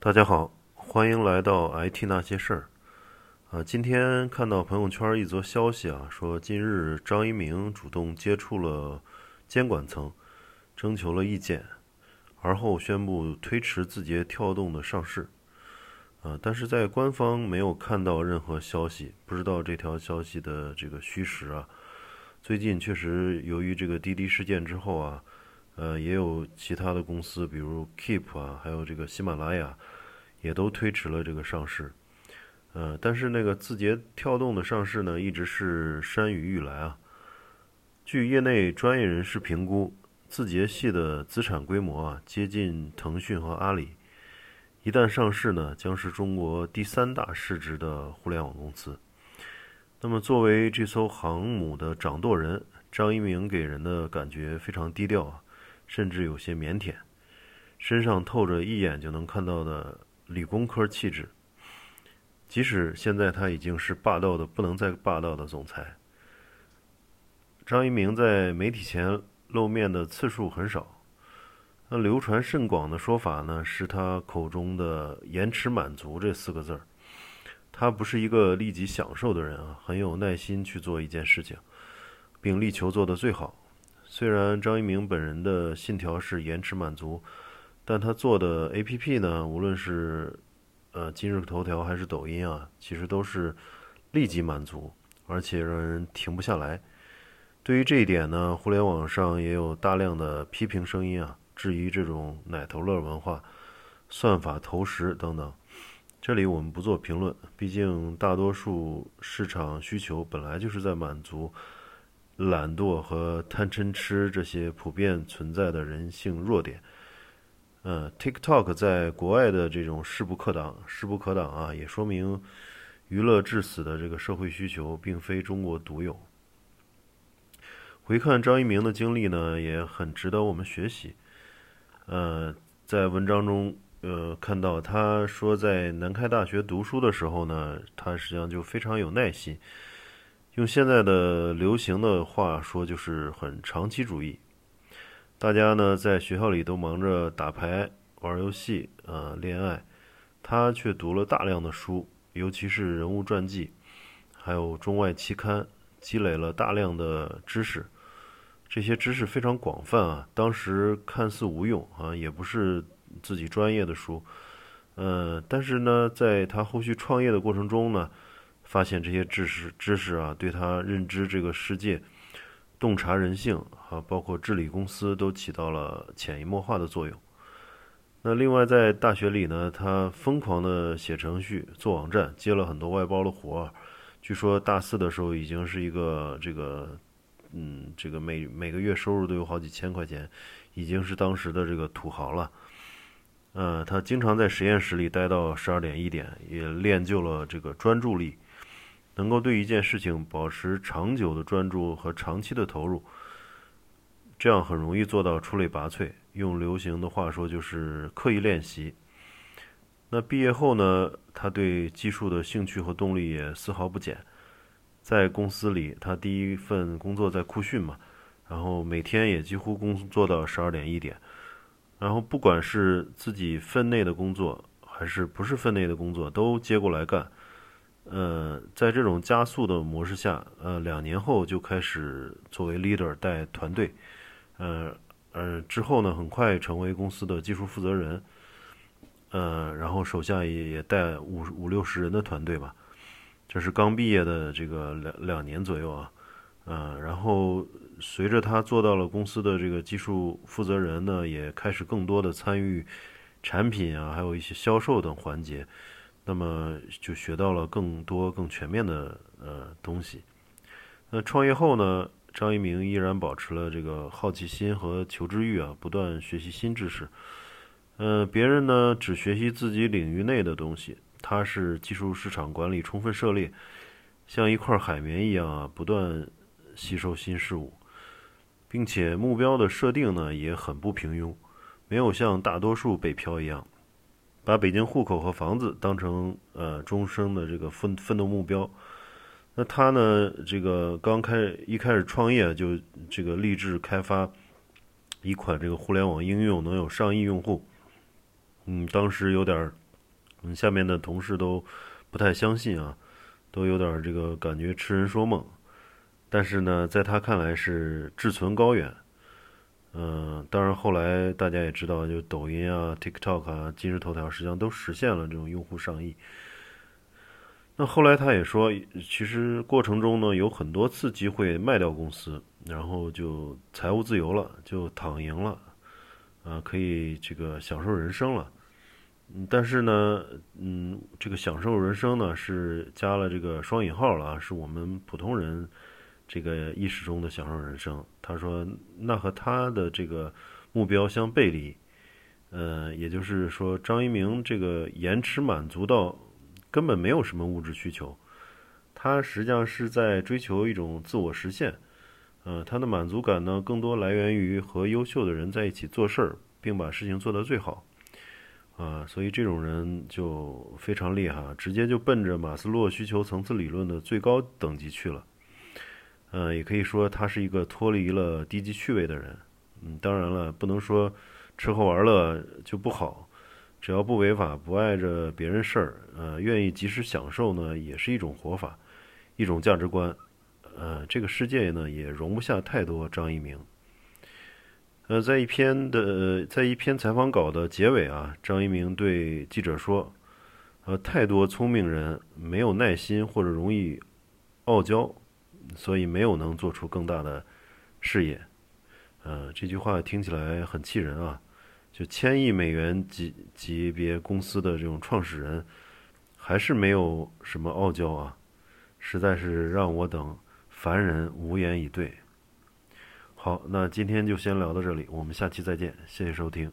大家好，欢迎来到 IT 那些事儿。啊，今天看到朋友圈一则消息啊，说近日张一鸣主动接触了监管层，征求了意见，而后宣布推迟字节跳动的上市。啊，但是在官方没有看到任何消息，不知道这条消息的这个虚实啊。最近确实由于这个滴滴事件之后啊。呃，也有其他的公司，比如 Keep 啊，还有这个喜马拉雅，也都推迟了这个上市。呃，但是那个字节跳动的上市呢，一直是山雨欲来啊。据业内专业人士评估，字节系的资产规模啊，接近腾讯和阿里。一旦上市呢，将是中国第三大市值的互联网公司。那么，作为这艘航母的掌舵人，张一鸣给人的感觉非常低调啊。甚至有些腼腆，身上透着一眼就能看到的理工科气质。即使现在他已经是霸道的不能再霸道的总裁，张一鸣在媒体前露面的次数很少。那流传甚广的说法呢，是他口中的“延迟满足”这四个字儿。他不是一个立即享受的人啊，很有耐心去做一件事情，并力求做得最好。虽然张一鸣本人的信条是延迟满足，但他做的 APP 呢，无论是呃今日头条还是抖音啊，其实都是立即满足，而且让人停不下来。对于这一点呢，互联网上也有大量的批评声音啊，质疑这种奶头乐文化、算法投食等等。这里我们不做评论，毕竟大多数市场需求本来就是在满足。懒惰和贪嗔痴这些普遍存在的人性弱点，呃，TikTok 在国外的这种势不可挡、势不可挡啊，也说明娱乐致死的这个社会需求并非中国独有。回看张一鸣的经历呢，也很值得我们学习。呃，在文章中，呃，看到他说在南开大学读书的时候呢，他实际上就非常有耐心。用现在的流行的话说，就是很长期主义。大家呢在学校里都忙着打牌、玩游戏、啊恋爱，他却读了大量的书，尤其是人物传记，还有中外期刊，积累了大量的知识。这些知识非常广泛啊，当时看似无用啊，也不是自己专业的书，呃，但是呢，在他后续创业的过程中呢。发现这些知识知识啊，对他认知这个世界、洞察人性啊，包括治理公司，都起到了潜移默化的作用。那另外在大学里呢，他疯狂的写程序、做网站，接了很多外包的活儿。据说大四的时候已经是一个这个，嗯，这个每每个月收入都有好几千块钱，已经是当时的这个土豪了。呃，他经常在实验室里待到十二点一点，也练就了这个专注力。能够对一件事情保持长久的专注和长期的投入，这样很容易做到出类拔萃。用流行的话说，就是刻意练习。那毕业后呢，他对技术的兴趣和动力也丝毫不减。在公司里，他第一份工作在酷讯嘛，然后每天也几乎工作到十二点一点。然后不管是自己分内的工作，还是不是分内的工作，都接过来干。呃，在这种加速的模式下，呃，两年后就开始作为 leader 带团队，呃，呃，之后呢，很快成为公司的技术负责人，呃，然后手下也也带五五六十人的团队吧，这是刚毕业的这个两两年左右啊，呃，然后随着他做到了公司的这个技术负责人呢，也开始更多的参与产品啊，还有一些销售等环节。那么就学到了更多、更全面的呃东西。那创业后呢，张一鸣依然保持了这个好奇心和求知欲啊，不断学习新知识。呃，别人呢只学习自己领域内的东西，他是技术市场管理充分涉猎，像一块海绵一样啊，不断吸收新事物，并且目标的设定呢也很不平庸，没有像大多数北漂一样。把北京户口和房子当成呃终生的这个奋奋斗目标，那他呢，这个刚开一开始创业就这个立志开发一款这个互联网应用能有上亿用户，嗯，当时有点嗯，下面的同事都不太相信啊，都有点这个感觉痴人说梦。但是呢，在他看来是志存高远。嗯，当然后来大家也知道，就抖音啊、TikTok 啊、今日头条，实际上都实现了这种用户上亿。那后来他也说，其实过程中呢，有很多次机会卖掉公司，然后就财务自由了，就躺赢了，啊，可以这个享受人生了。嗯，但是呢，嗯，这个享受人生呢，是加了这个双引号了，是我们普通人这个意识中的享受人生。他说，那和他的这个目标相背离，呃，也就是说，张一鸣这个延迟满足到。根本没有什么物质需求，他实际上是在追求一种自我实现。呃，他的满足感呢，更多来源于和优秀的人在一起做事儿，并把事情做得最好。啊，所以这种人就非常厉害，直接就奔着马斯洛需求层次理论的最高等级去了。呃，也可以说他是一个脱离了低级趣味的人。嗯，当然了，不能说吃喝玩乐就不好。只要不违法，不碍着别人事儿，呃，愿意及时享受呢，也是一种活法，一种价值观。呃，这个世界呢，也容不下太多张一鸣。呃，在一篇的在一篇采访稿的结尾啊，张一鸣对记者说：“呃，太多聪明人没有耐心或者容易傲娇，所以没有能做出更大的事业。”呃，这句话听起来很气人啊。就千亿美元级级别公司的这种创始人，还是没有什么傲娇啊，实在是让我等凡人无言以对。好，那今天就先聊到这里，我们下期再见，谢谢收听。